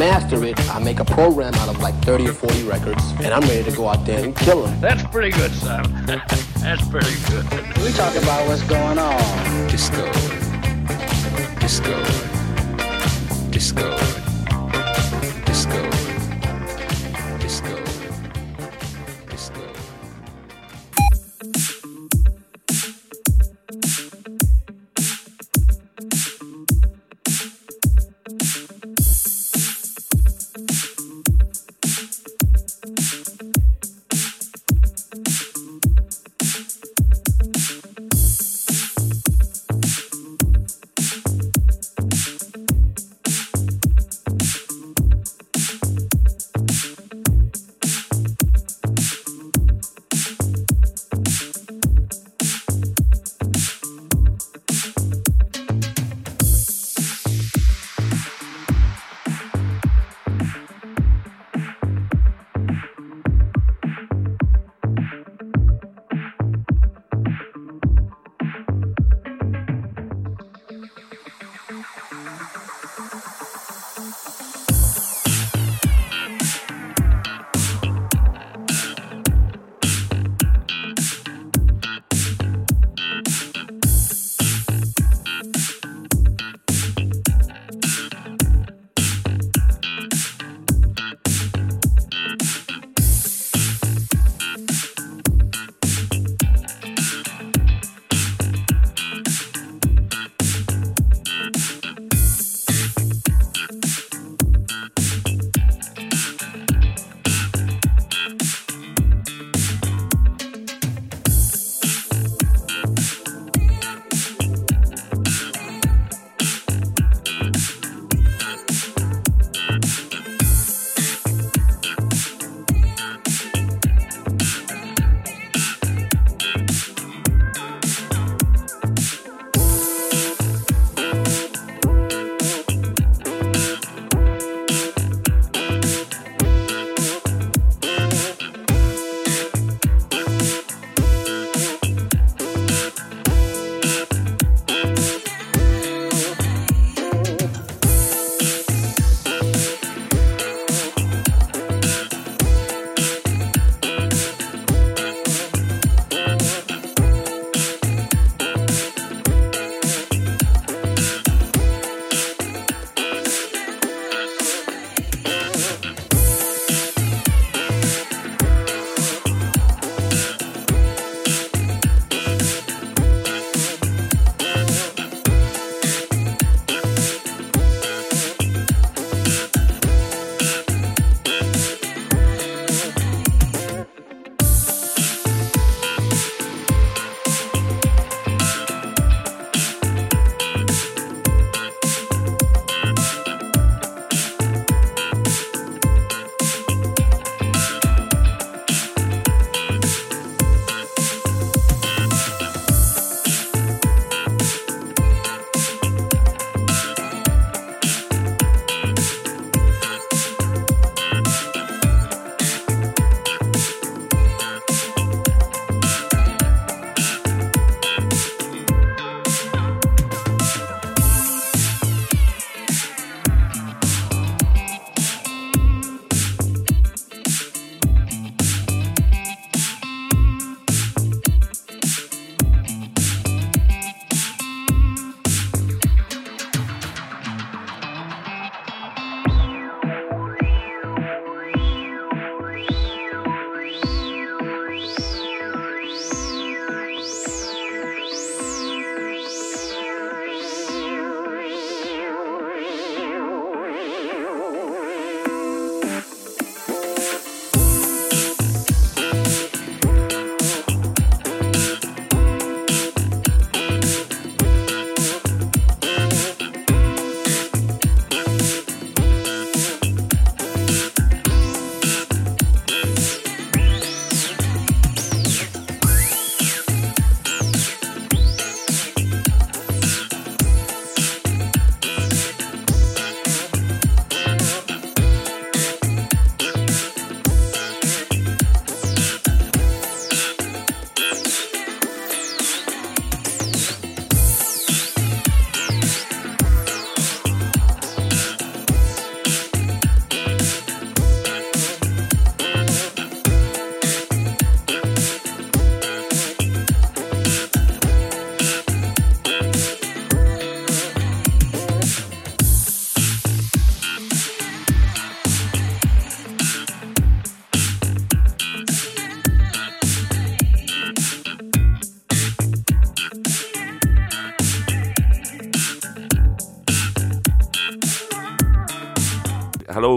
Master it, I make a program out of like 30 or 40 records, and I'm ready to go out there and kill them. That's pretty good, son. That's pretty good. We talk about what's going on. Disco. Disco. Disco. Disco.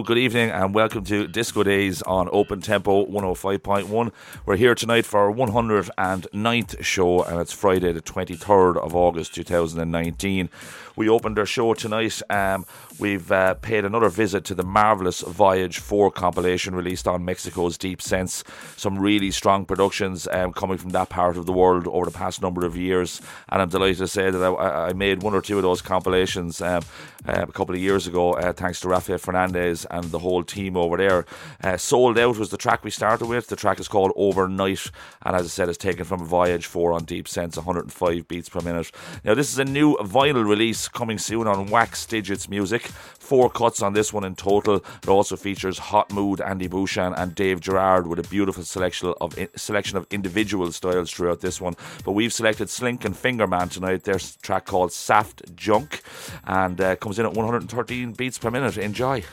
Good evening, and welcome to Disco Days on Open Tempo 105.1. We're here tonight for our 109th show, and it's Friday, the 23rd of August 2019. We opened our show tonight. Um, we've uh, paid another visit to the marvellous Voyage 4 compilation released on Mexico's Deep Sense. Some really strong productions um, coming from that part of the world over the past number of years. And I'm delighted to say that I, I made one or two of those compilations um, uh, a couple of years ago, uh, thanks to Rafael Fernandez and the whole team over there. Uh, Sold Out was the track we started with. The track is called Overnight, and as I said, it's taken from Voyage 4 on Deep Sense, 105 beats per minute. Now, this is a new vinyl release coming soon on Wax Digits Music. Four cuts on this one in total. It also features Hot Mood, Andy Bouchan, and Dave Gerard with a beautiful selection of selection of individual styles throughout this one. But we've selected Slink and Fingerman tonight. Their track called Saft Junk, and uh, comes in at 113 beats per minute. Enjoy.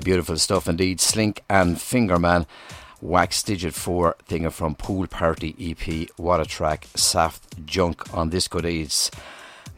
Beautiful stuff indeed. Slink and Fingerman. Wax Digit 4 thing from Pool Party EP. What a track. Saft Junk on Disco Days.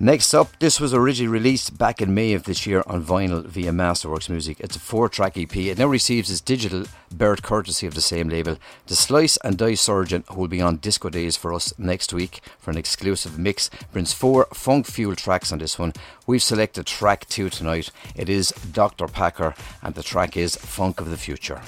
Next up, this was originally released back in May of this year on vinyl via Masterworks Music. It's a four track EP. It now receives its digital bird courtesy of the same label. The Slice and Dice Surgeon, who will be on Disco Days for us next week for an exclusive mix, brings four funk fuel tracks on this one. We've selected track two tonight. It is Dr. Packer, and the track is Funk of the Future.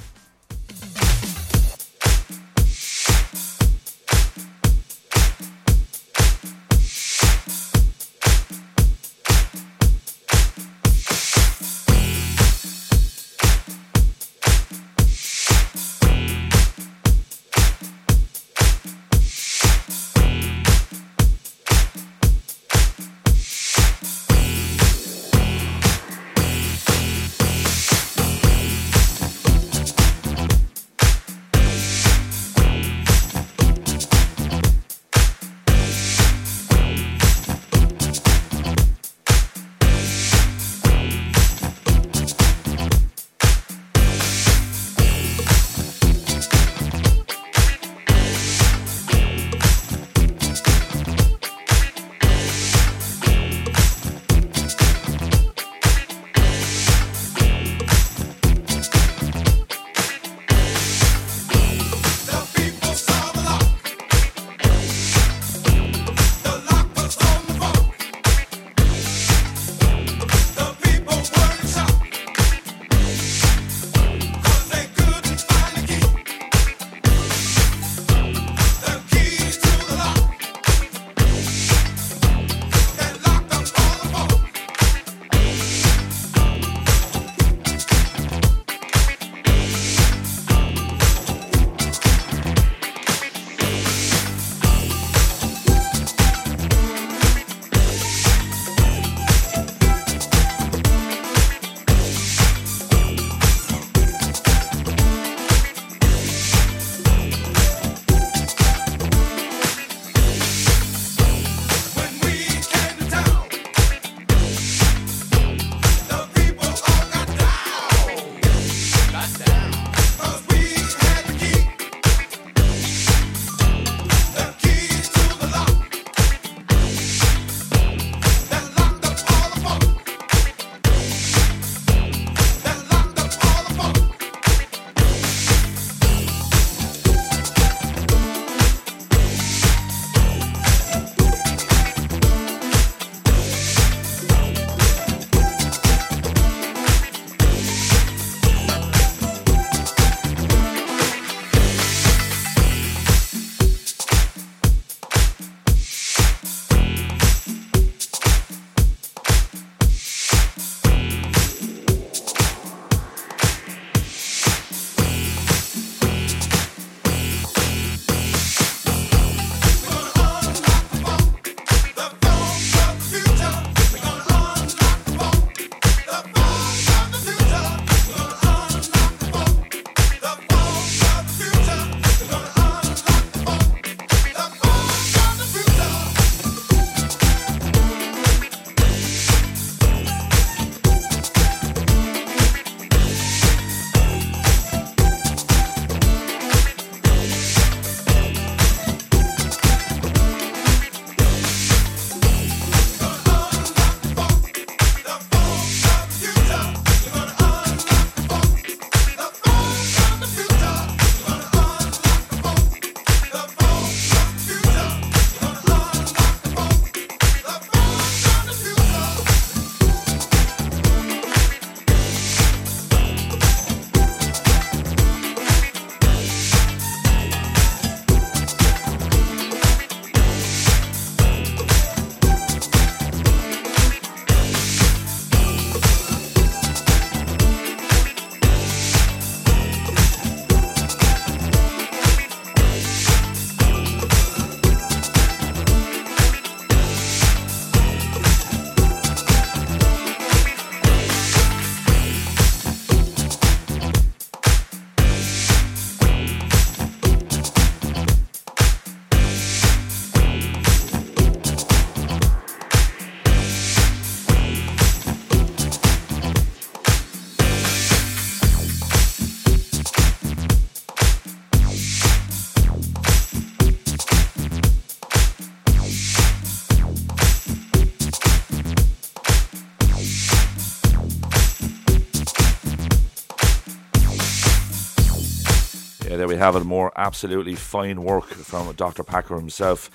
Have it. More absolutely fine work from Dr. Packer himself.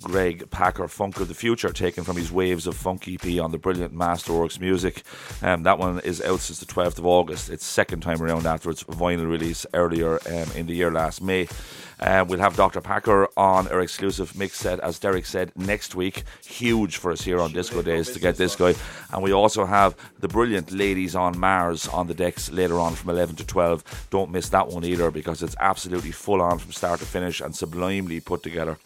Greg Packer, Funk of the Future, taken from his Waves of Funk EP on the brilliant Masterworks Music. Um, that one is out since the 12th of August. It's second time around after its vinyl release earlier um, in the year last May. Um, we'll have Dr. Packer on our exclusive mix set, as Derek said, next week. Huge for us here on Disco Days to get this guy. And we also have the brilliant Ladies on Mars on the decks later on from 11 to 12. Don't miss that one either because it's absolutely full on from start to finish and sublimely put together.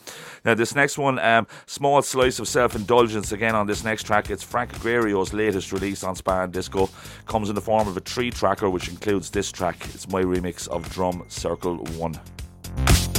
Now, this next one, um, small slice of self indulgence again on this next track. It's Frank Agrario's latest release on Spy and Disco. Comes in the form of a tree tracker, which includes this track. It's my remix of Drum Circle 1. Yeah,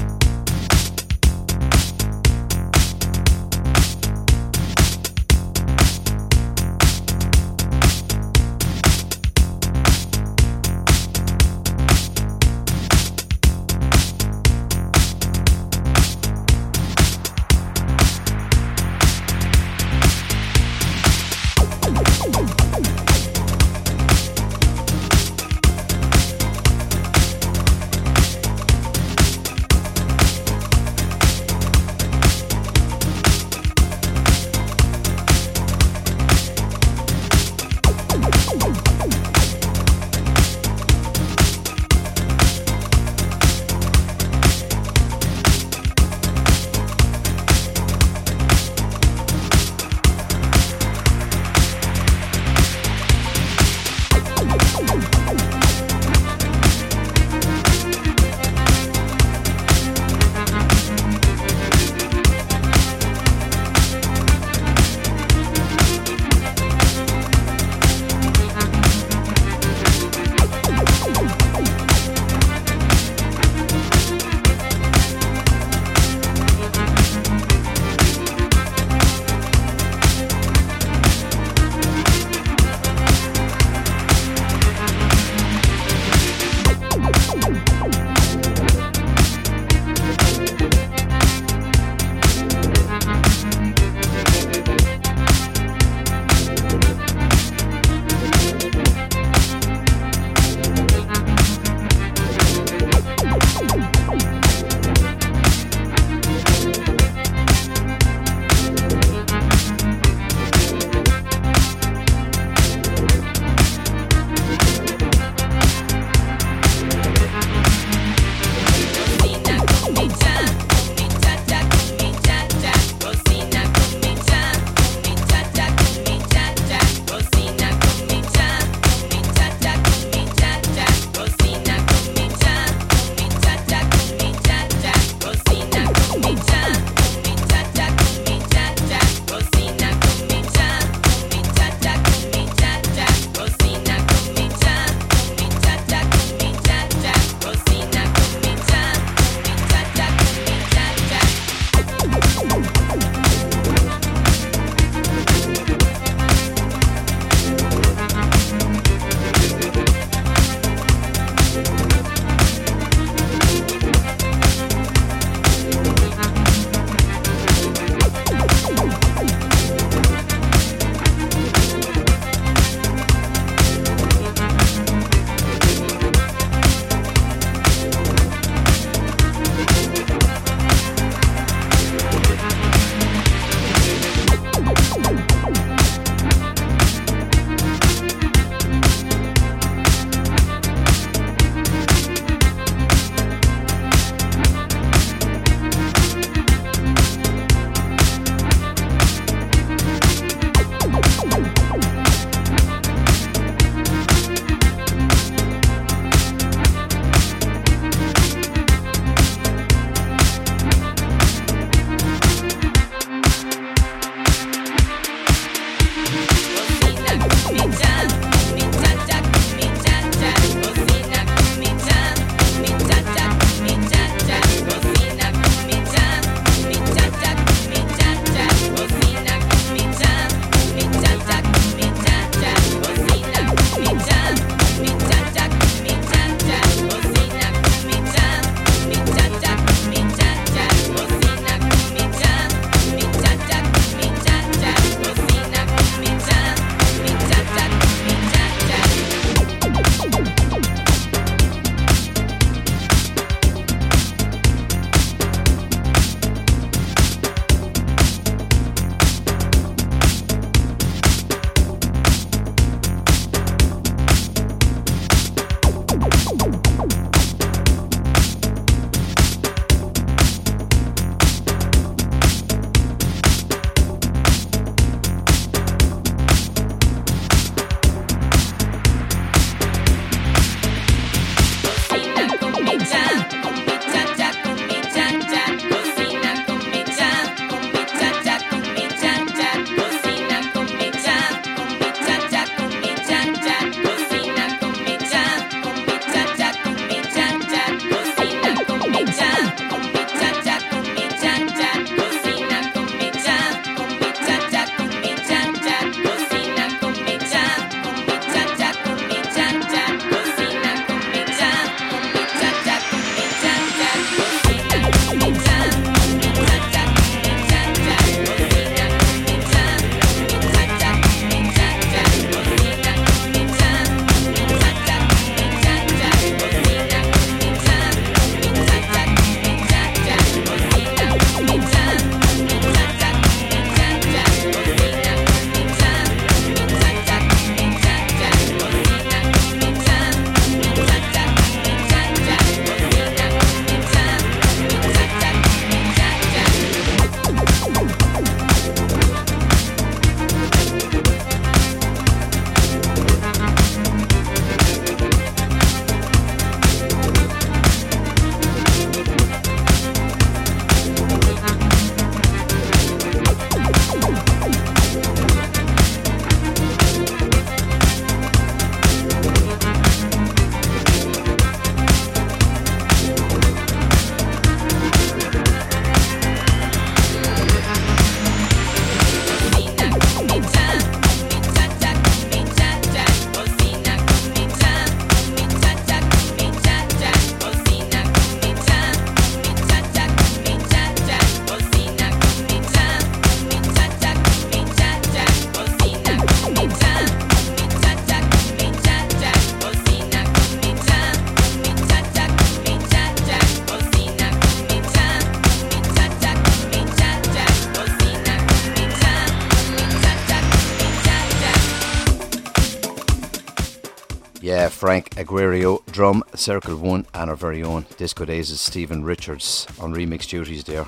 Frank Aguero, drum, Circle 1, and our very own Disco Days is Stephen Richards on remix duties there.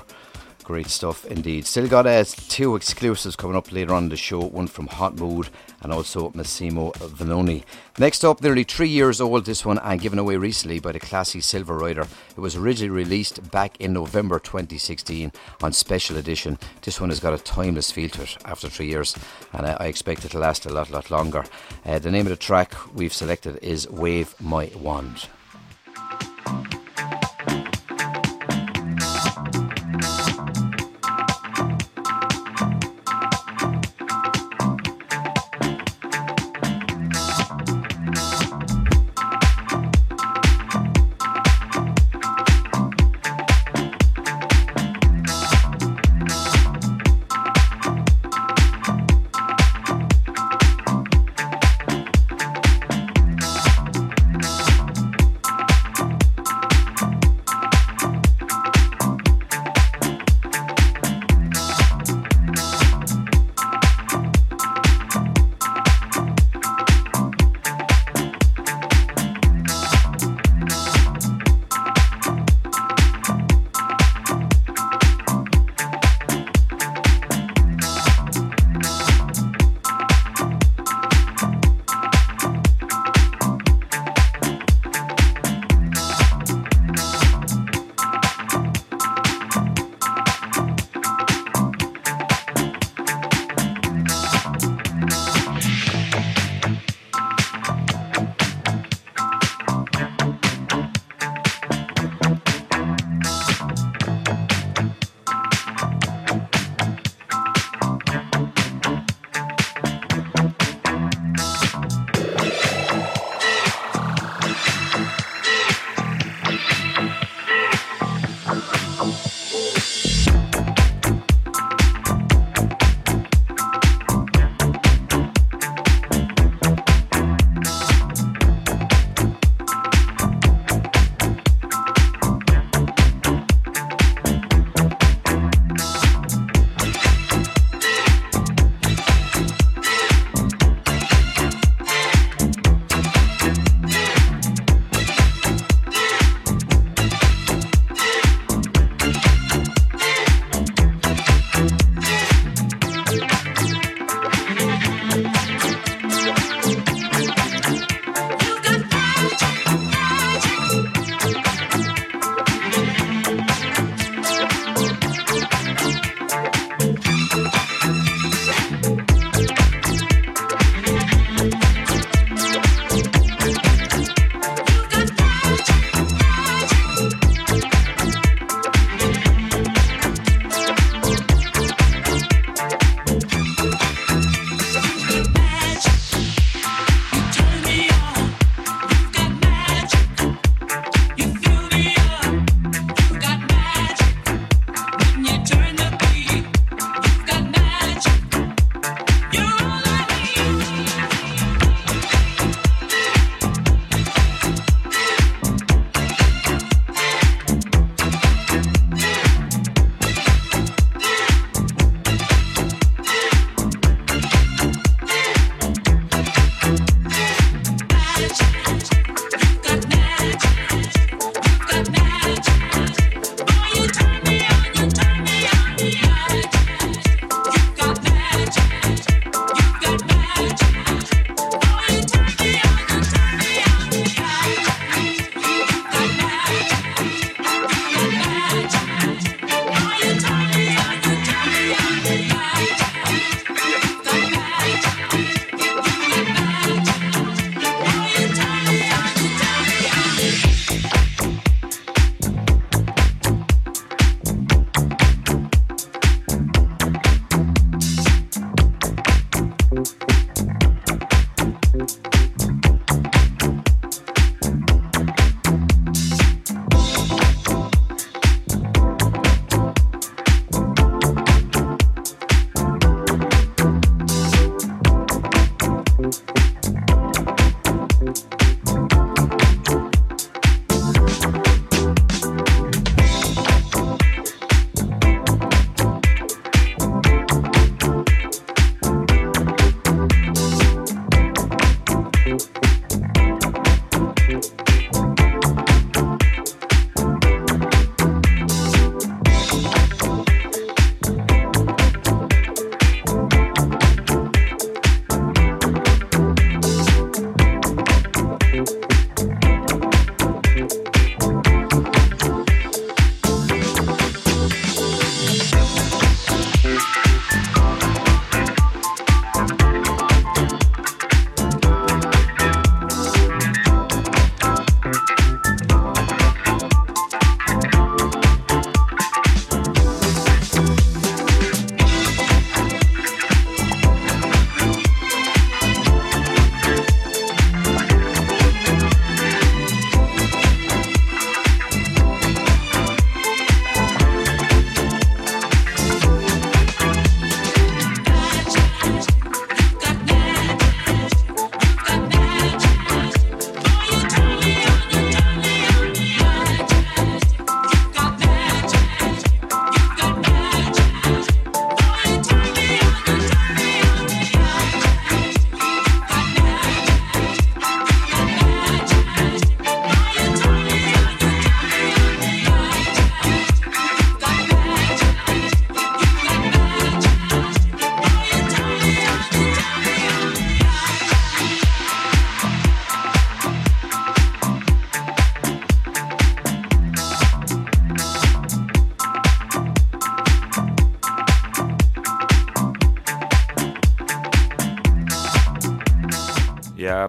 Great stuff indeed. Still got uh, two exclusives coming up later on the show one from Hot Mood and also Massimo Vanoni. Next up, nearly three years old, this one, and given away recently by the classy Silver Rider. It was originally released back in November 2016 on special edition. This one has got a timeless feel to it after three years, and uh, I expect it to last a lot, lot longer. Uh, the name of the track we've selected is Wave My Wand.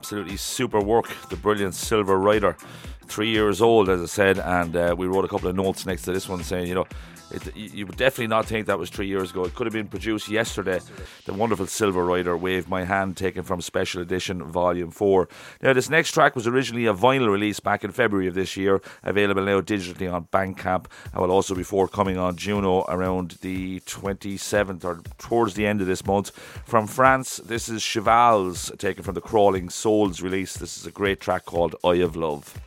Absolutely super work. The brilliant Silver Rider. Three years old, as I said, and uh, we wrote a couple of notes next to this one saying, you know, it, you would definitely not think that was three years ago. It could have been produced yesterday. The wonderful Silver Rider, Wave My Hand, taken from Special Edition Volume 4. Now, this next track was originally a vinyl release back in February of this year, available now digitally on Bandcamp, and will also be forthcoming on Juno around the 27th or towards the end of this month. From France, this is Chevals, taken from the Crawling Souls release. This is a great track called Eye of Love.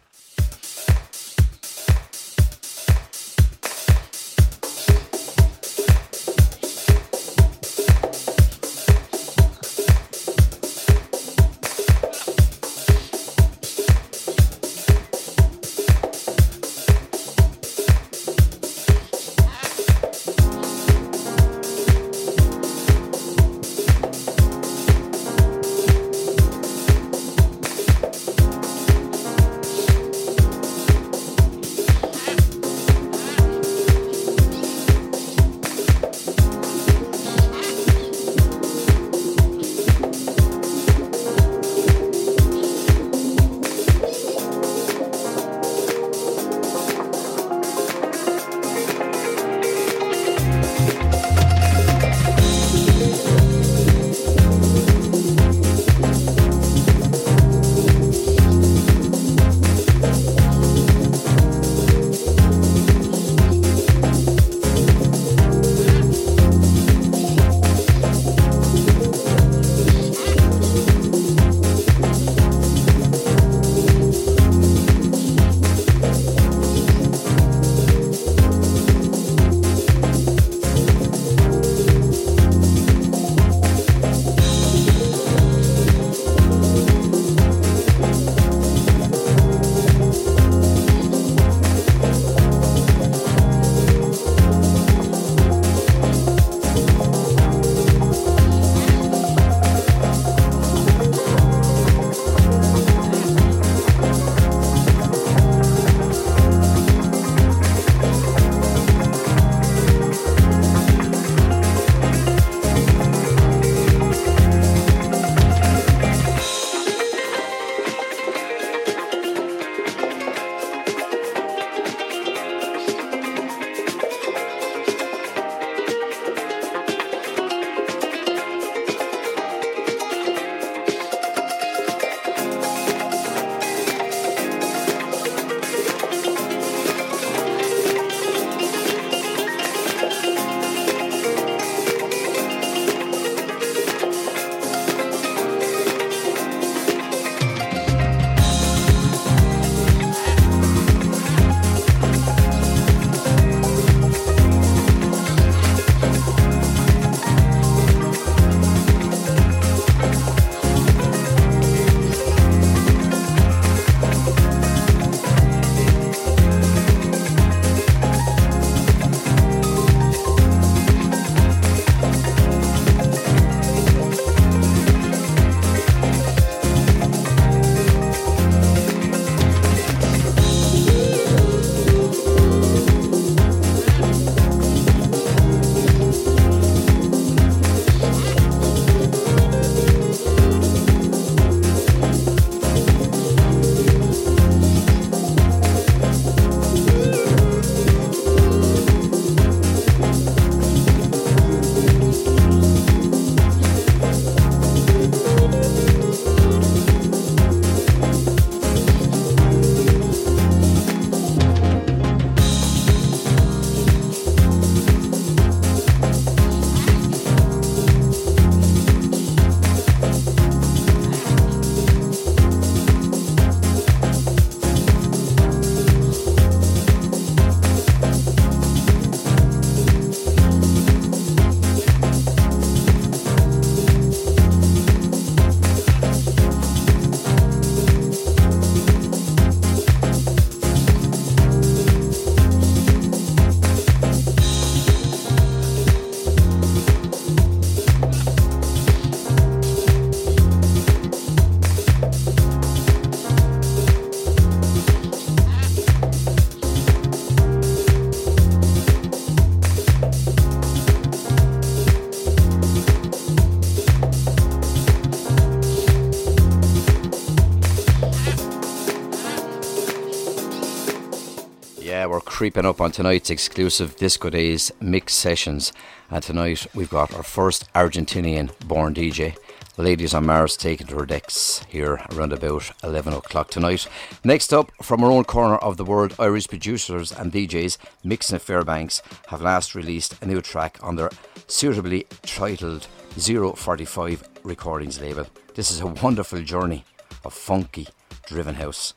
Creeping up on tonight's exclusive Disco Days mix sessions. And tonight we've got our first Argentinian born DJ. Ladies on Mars taking to her decks here around about 11 o'clock tonight. Next up, from our own corner of the world, Irish producers and DJs Mixing Fairbanks have last released a new track on their suitably titled 045 Recordings label. This is a wonderful journey of funky, driven house.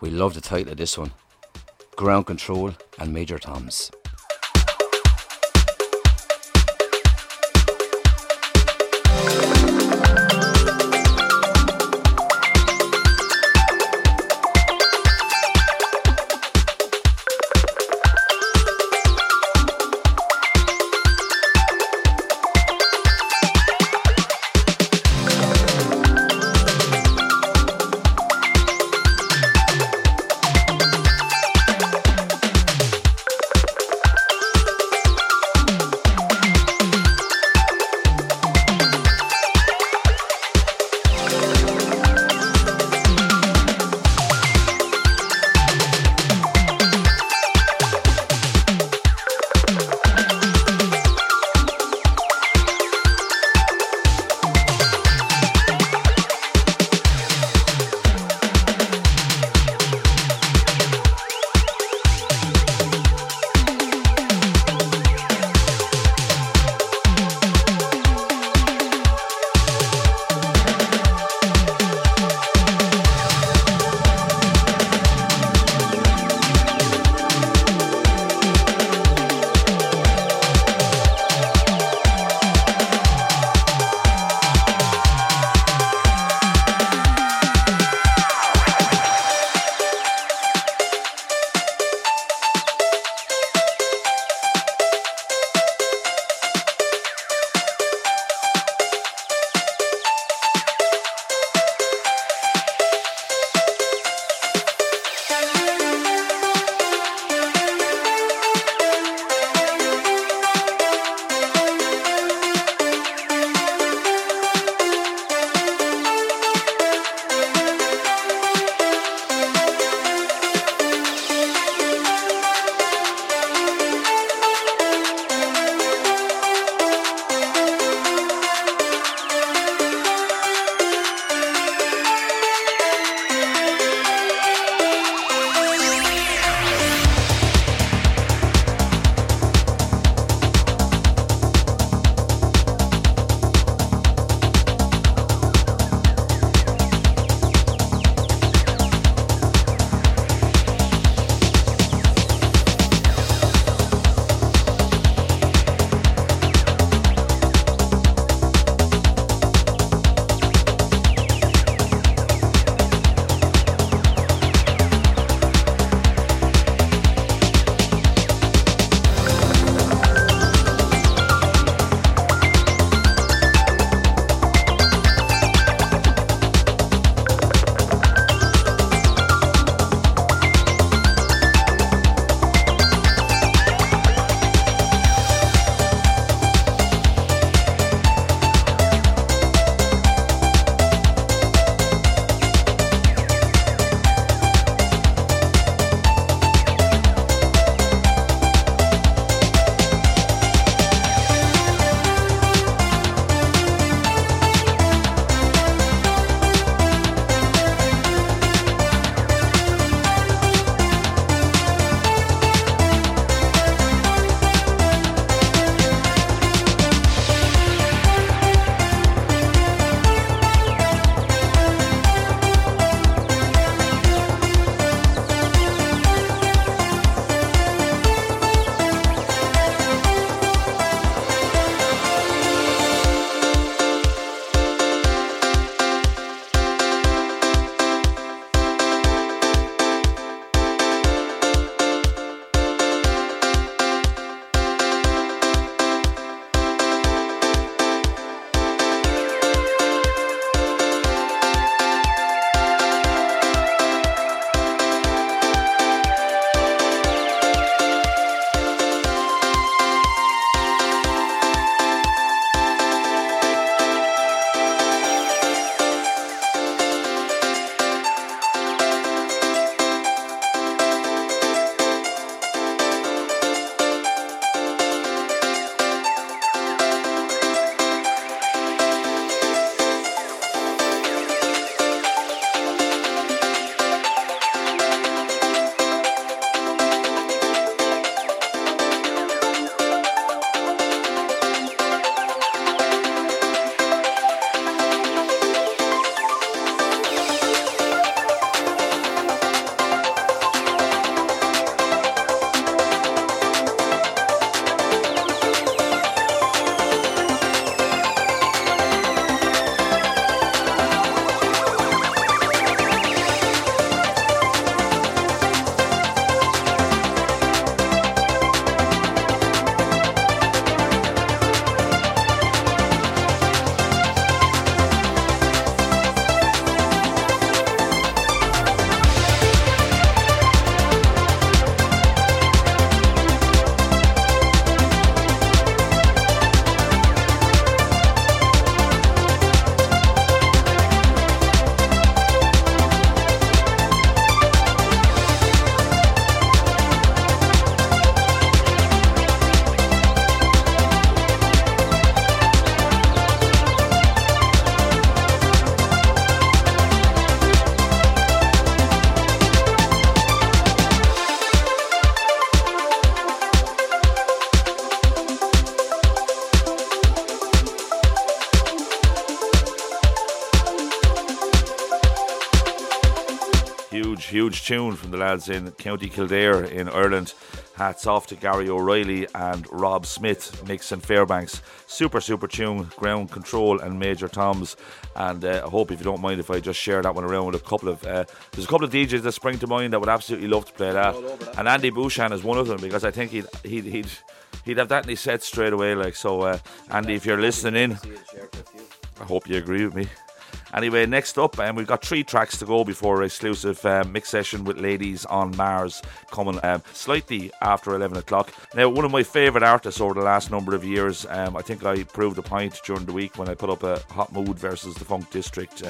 We love the title of this one Ground Control and Major Toms. Huge, tune from the lads in County Kildare in Ireland. Hats off to Gary O'Reilly and Rob Smith, Mix and Fairbanks. Super, super tune, ground control and Major Toms. And uh, I hope if you don't mind if I just share that one around with a couple of. Uh, there's a couple of DJs that spring to mind that would absolutely love to play that. And Andy Bouchan is one of them because I think he'd he'd he'd, he'd have that in his set straight away. Like so, uh, Andy, if you're listening in, I hope you agree with me. Anyway, next up, um, we've got three tracks to go before our exclusive um, mix session with Ladies on Mars coming um, slightly after 11 o'clock. Now, one of my favourite artists over the last number of years, um, I think I proved a point during the week when I put up a Hot Mood versus the Funk District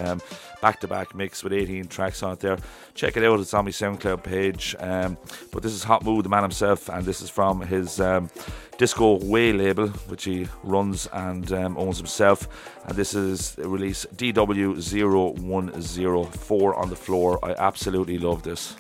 back to back mix with 18 tracks on it there. Check it out, it's on my SoundCloud page. Um, but this is Hot Mood, the man himself, and this is from his um, Disco Way label, which he runs and um, owns himself. And this is release DW0104 on the floor. I absolutely love this.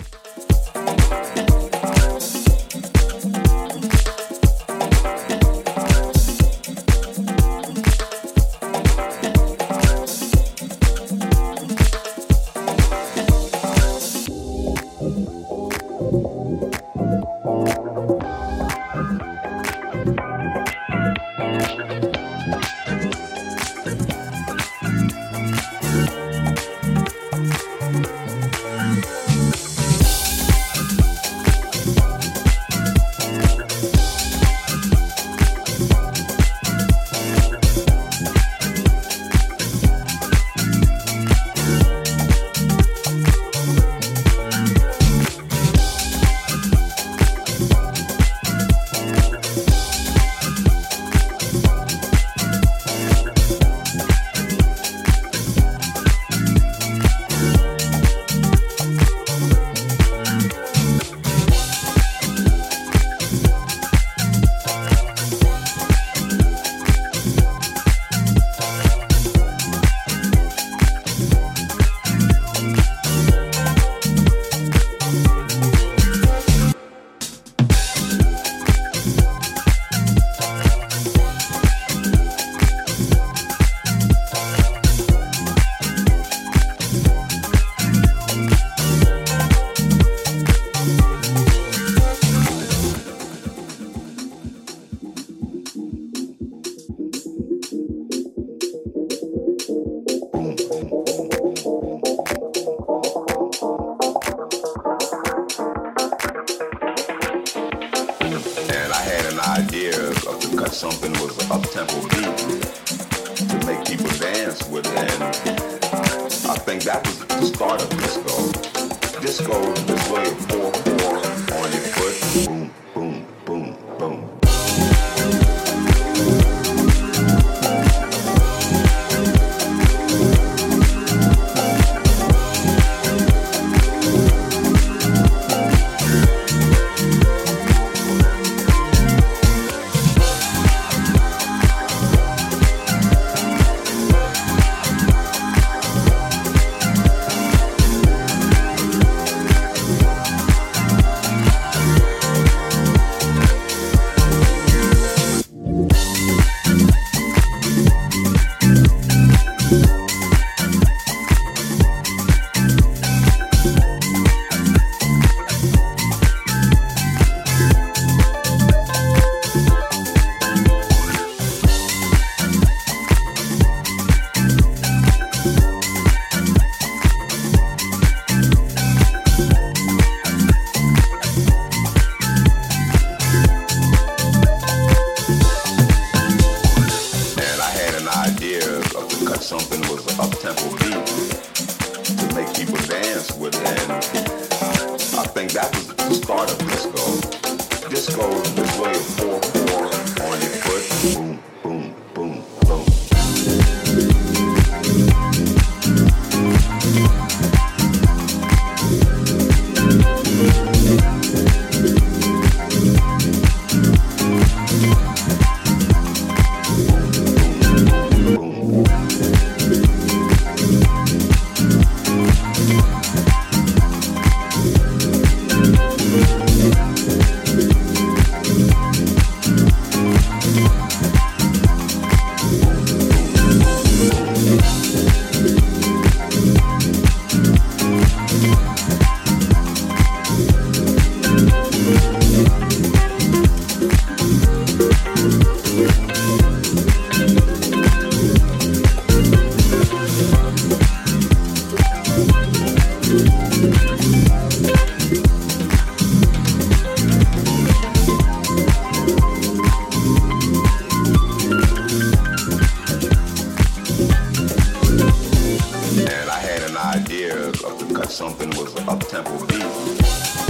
Música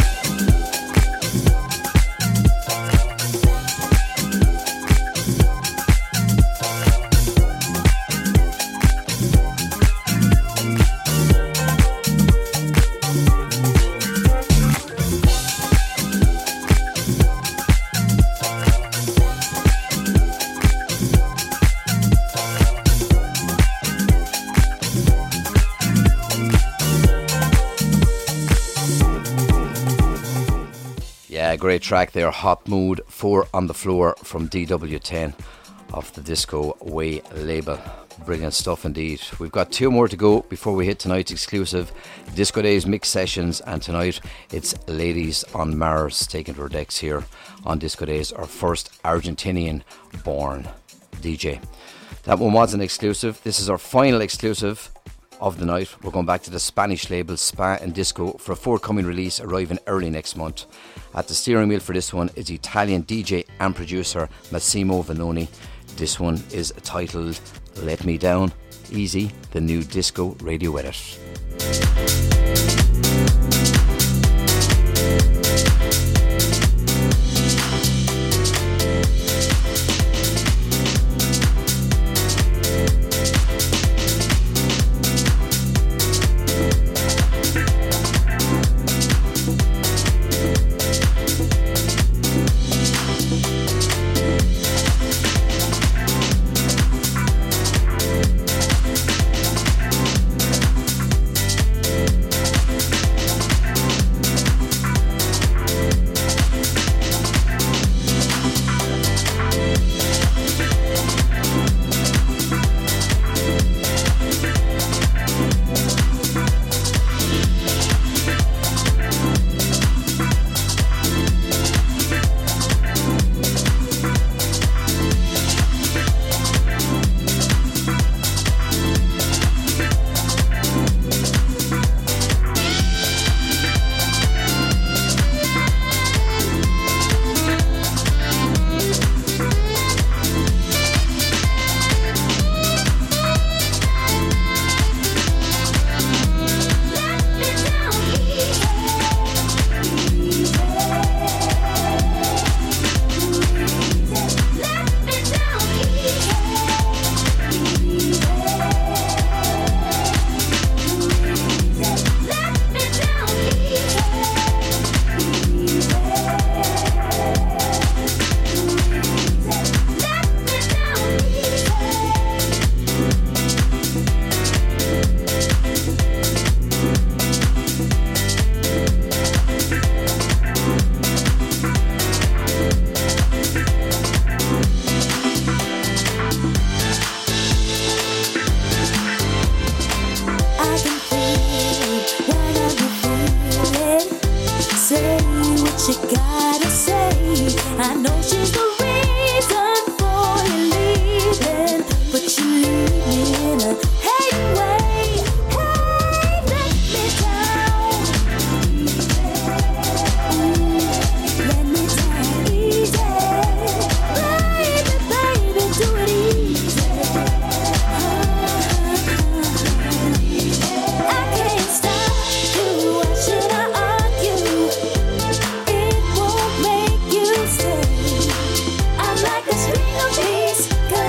great track there, Hot Mood 4 on the Floor from DW10 off the Disco Way label. Brilliant stuff indeed. We've got two more to go before we hit tonight's exclusive Disco Days mix sessions, and tonight it's Ladies on Mars taking to our decks here on Disco Days, our first Argentinian born DJ. That one was an exclusive. This is our final exclusive of the night. We're going back to the Spanish label Spa In Disco for a forthcoming release arriving early next month. At the steering wheel for this one is Italian DJ and producer Massimo Vanoni. This one is titled Let Me Down Easy, the new disco radio edit.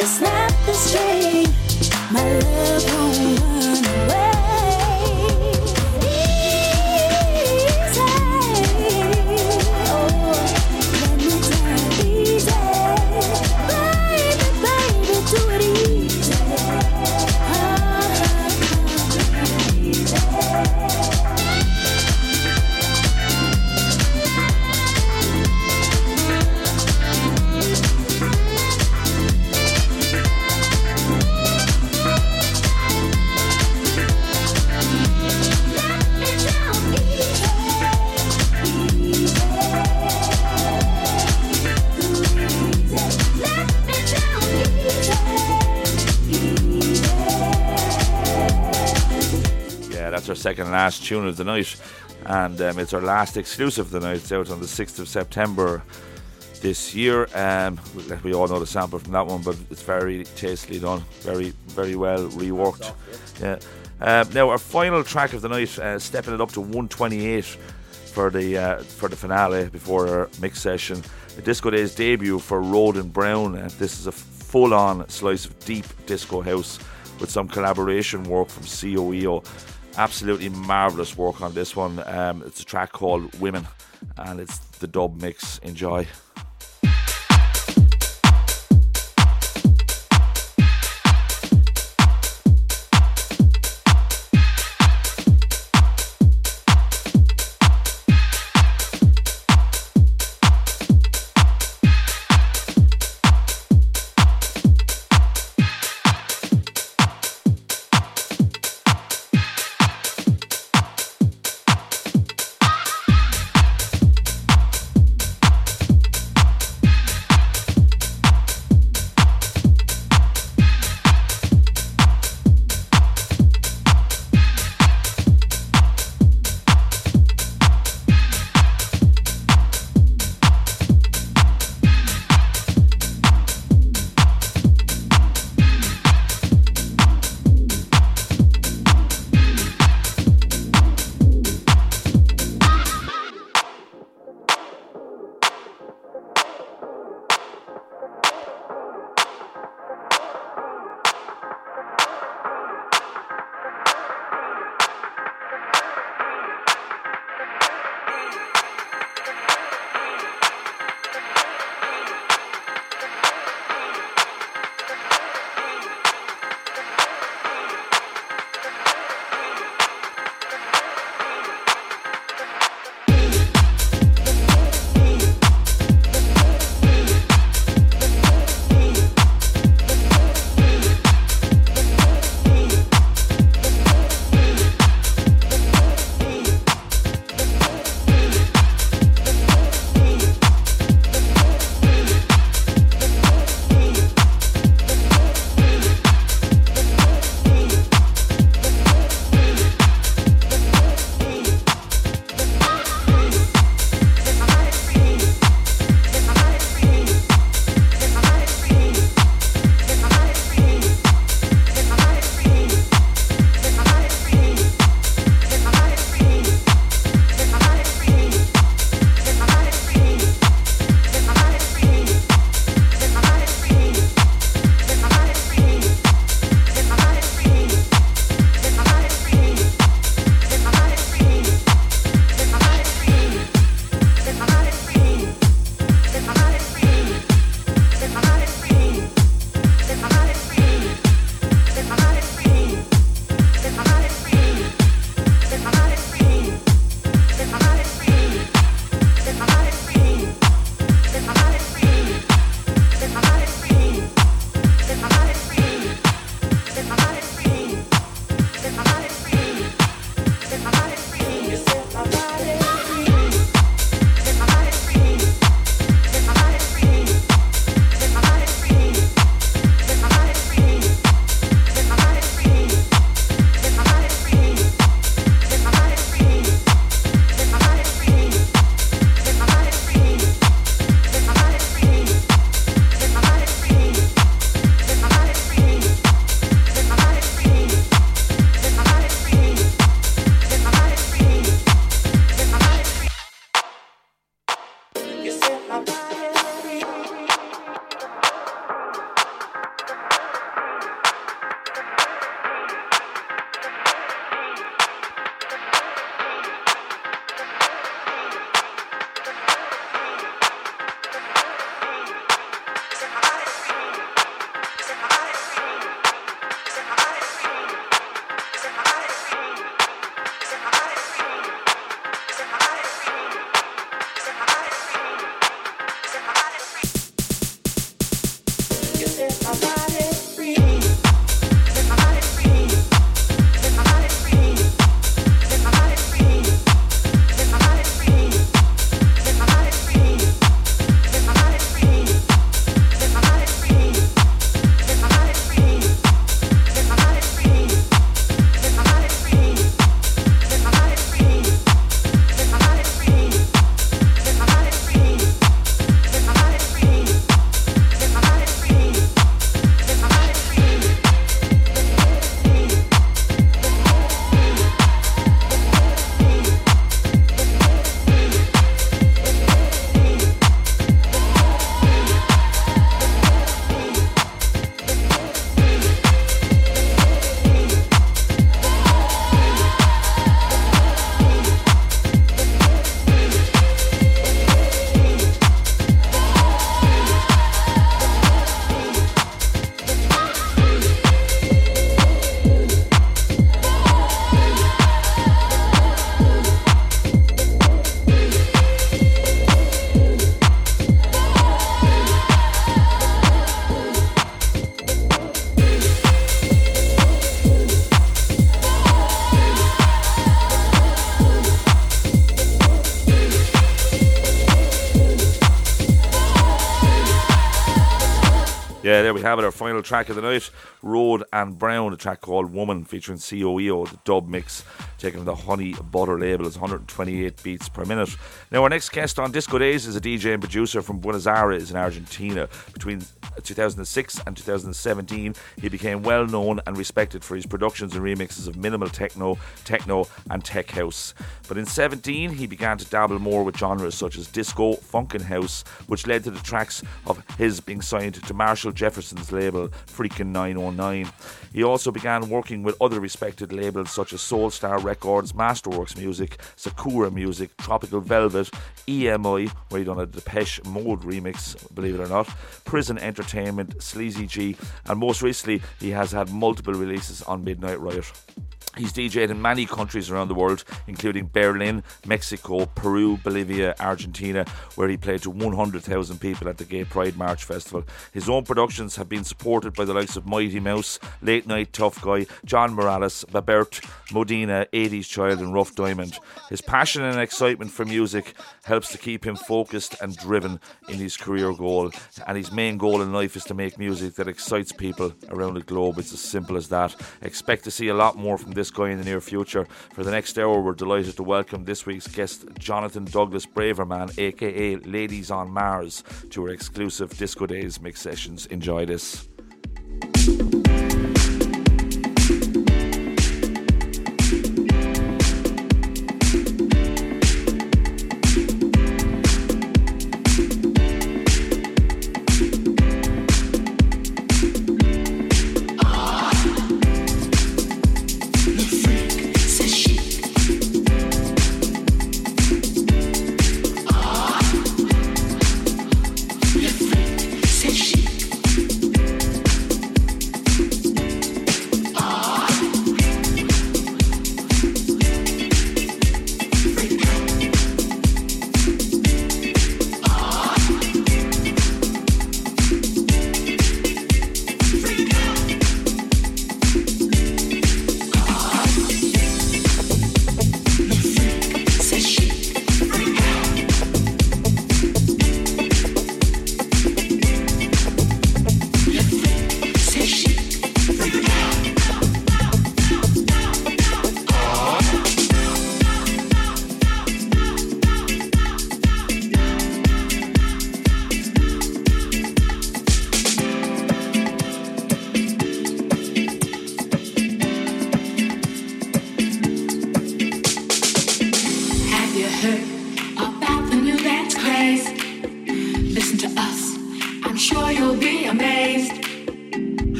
just snap the string, my love. Second and last tune of the night, and um, it's our last exclusive of the night. It's out on the 6th of September this year. Um, we all know the sample from that one, but it's very tastily done, very, very well reworked. Yeah. Uh, now our final track of the night, uh, stepping it up to 128 for the uh, for the finale before our mix session. The Disco Days debut for Roden Brown. Uh, this is a full-on slice of deep disco house with some collaboration work from COEO. Absolutely marvelous work on this one. Um, it's a track called Women, and it's the dub mix. Enjoy. We have it, our final track of the night. Rhode and Brown, a track called Woman featuring COEO, the dub mix taken the Honey Butter label. It's 128 beats per minute. Now, our next guest on Disco Days is a DJ and producer from Buenos Aires in Argentina. Between 2006 and 2017, he became well known and respected for his productions and remixes of minimal techno, techno, and tech house. But in 17, he began to dabble more with genres such as disco, funk, and house, which led to the tracks of his being signed to Marshall Jefferson's label Freakin' 909. He also began working with other respected labels such as Soul Star Records, Masterworks Music, Sakura Music, Tropical Velvet, EMI, where he done a Depeche Mode remix, believe it or not, Prison Entertainment, Sleazy G, and most recently he has had multiple releases on Midnight Riot. He's DJed in many countries around the world, including Berlin, Mexico, Peru, Bolivia, Argentina, where he played to 100,000 people at the Gay Pride March Festival. His own productions have been supported by the likes of Mighty Mouse, Late Night Tough Guy, John Morales, Babert, Modena, 80s Child, and Rough Diamond. His passion and excitement for music helps to keep him focused and driven in his career goal. And his main goal in life is to make music that excites people around the globe. It's as simple as that. Expect to see a lot more from this guy in the near future. For the next hour, we're delighted to welcome this week's guest, Jonathan Douglas Braverman, aka Ladies on Mars, to our exclusive Disco Days mix sessions. Enjoy this.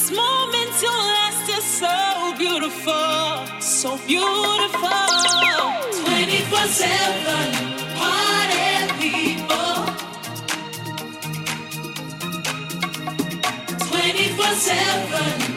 this moment to last is so beautiful, so beautiful. 24 7 party people. 24 7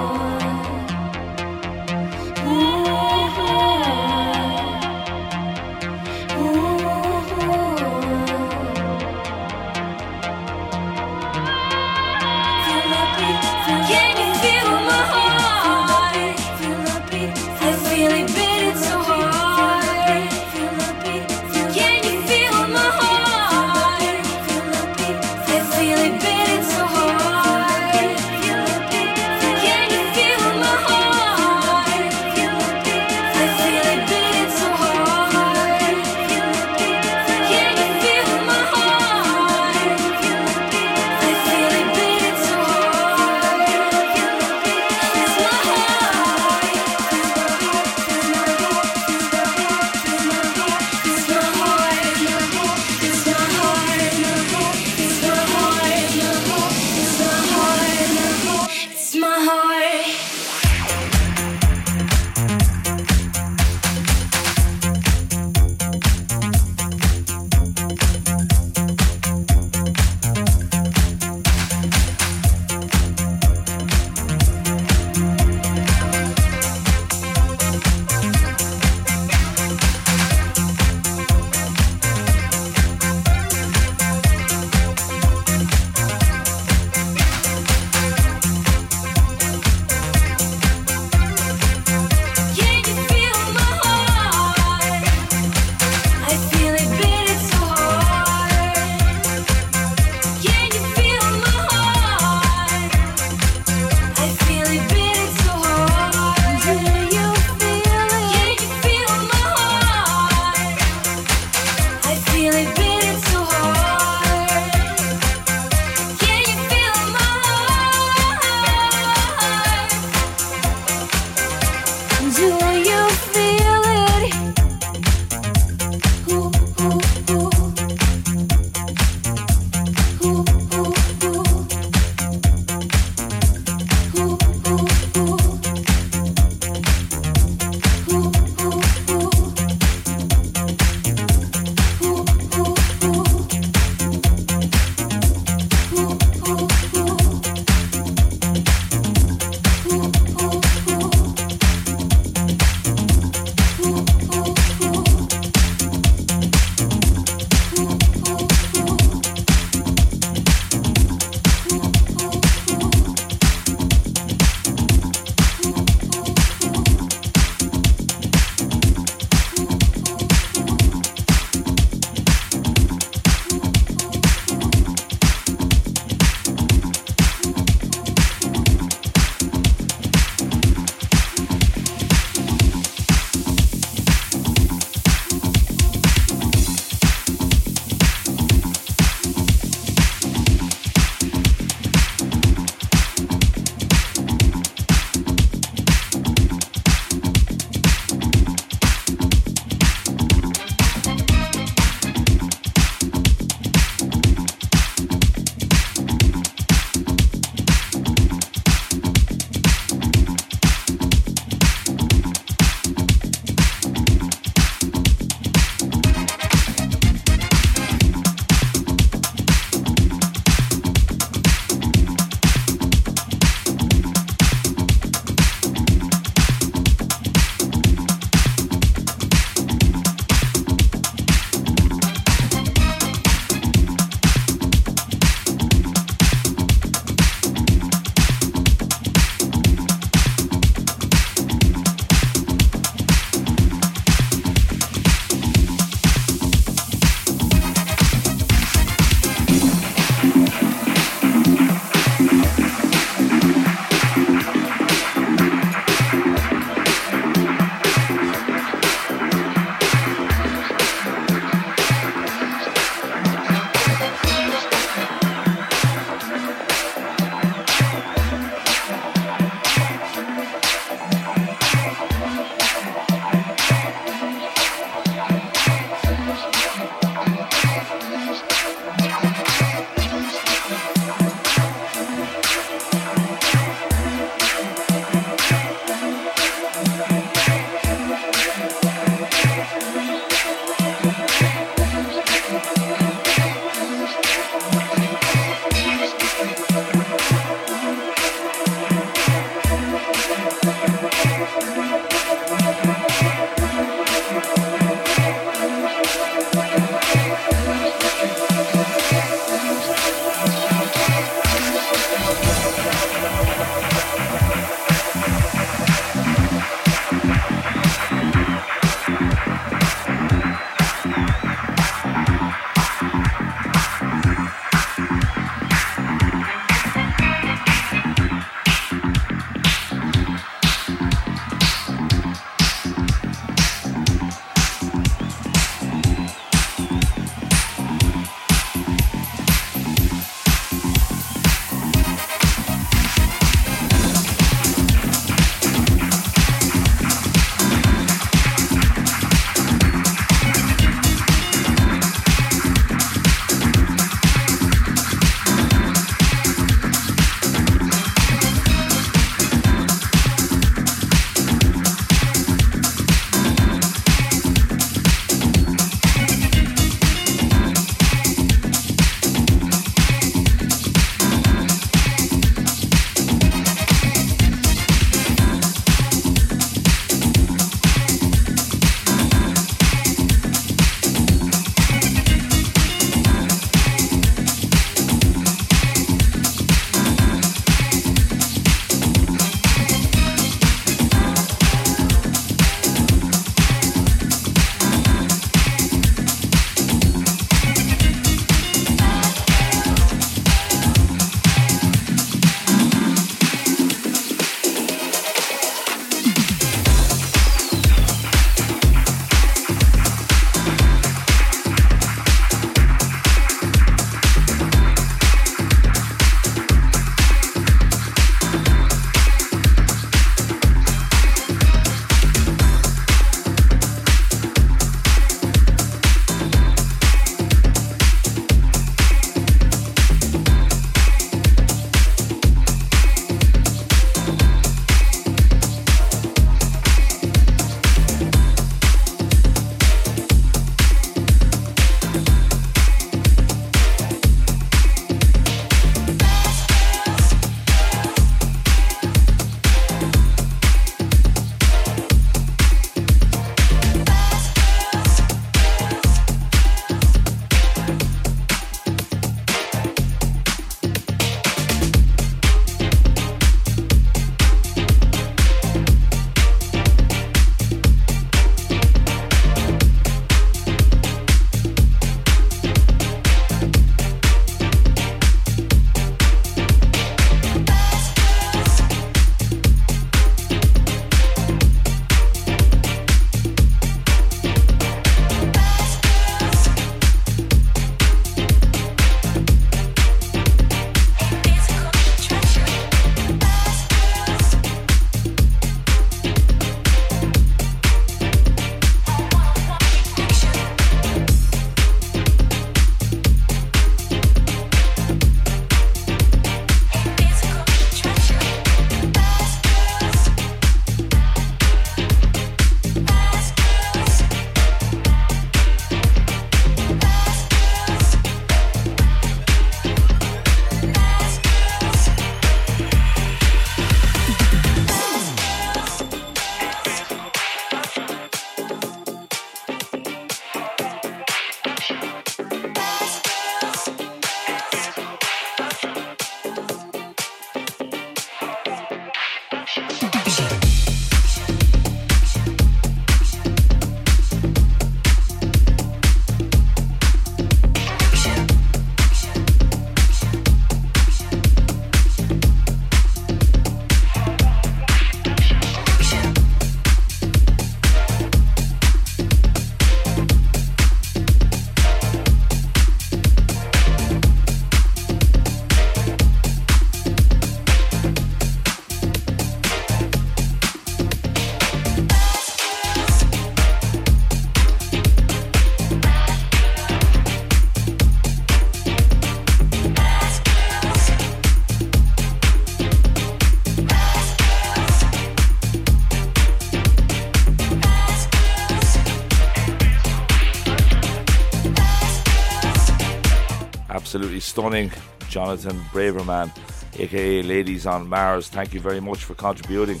stunning. Jonathan Braverman, aka Ladies on Mars, thank you very much for contributing.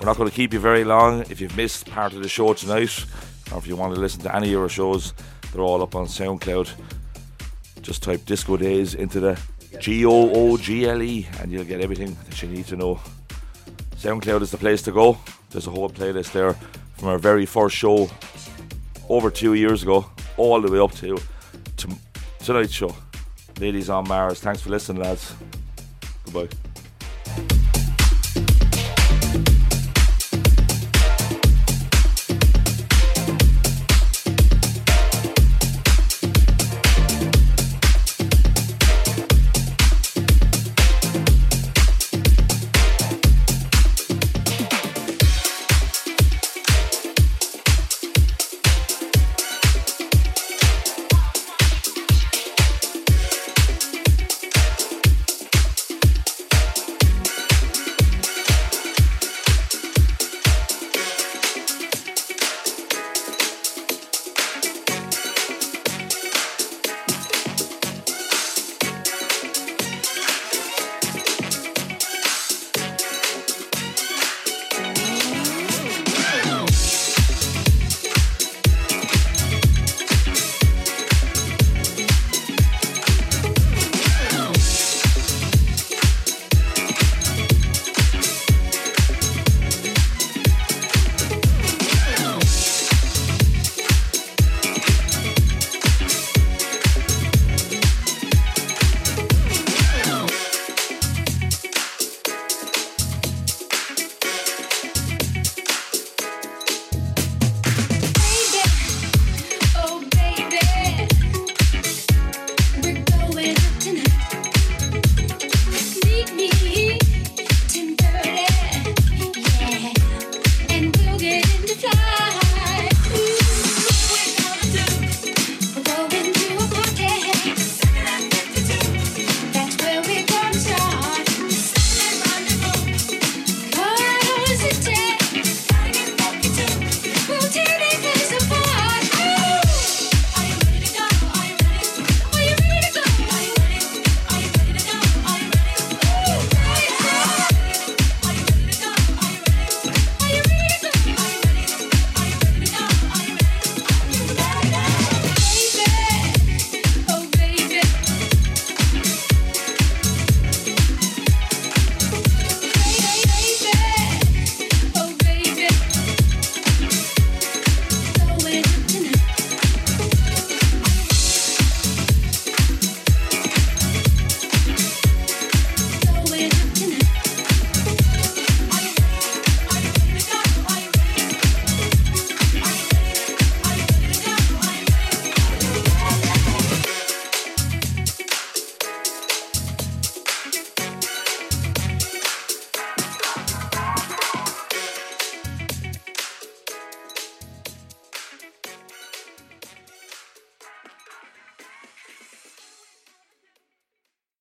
We're not going to keep you very long. If you've missed part of the show tonight, or if you want to listen to any of our shows, they're all up on SoundCloud. Just type Disco Days into the G O O G L E and you'll get everything that you need to know. SoundCloud is the place to go. There's a whole playlist there from our very first show over two years ago, all the way up to, to tonight's show. Ladies on Mars, thanks for listening, lads. Goodbye.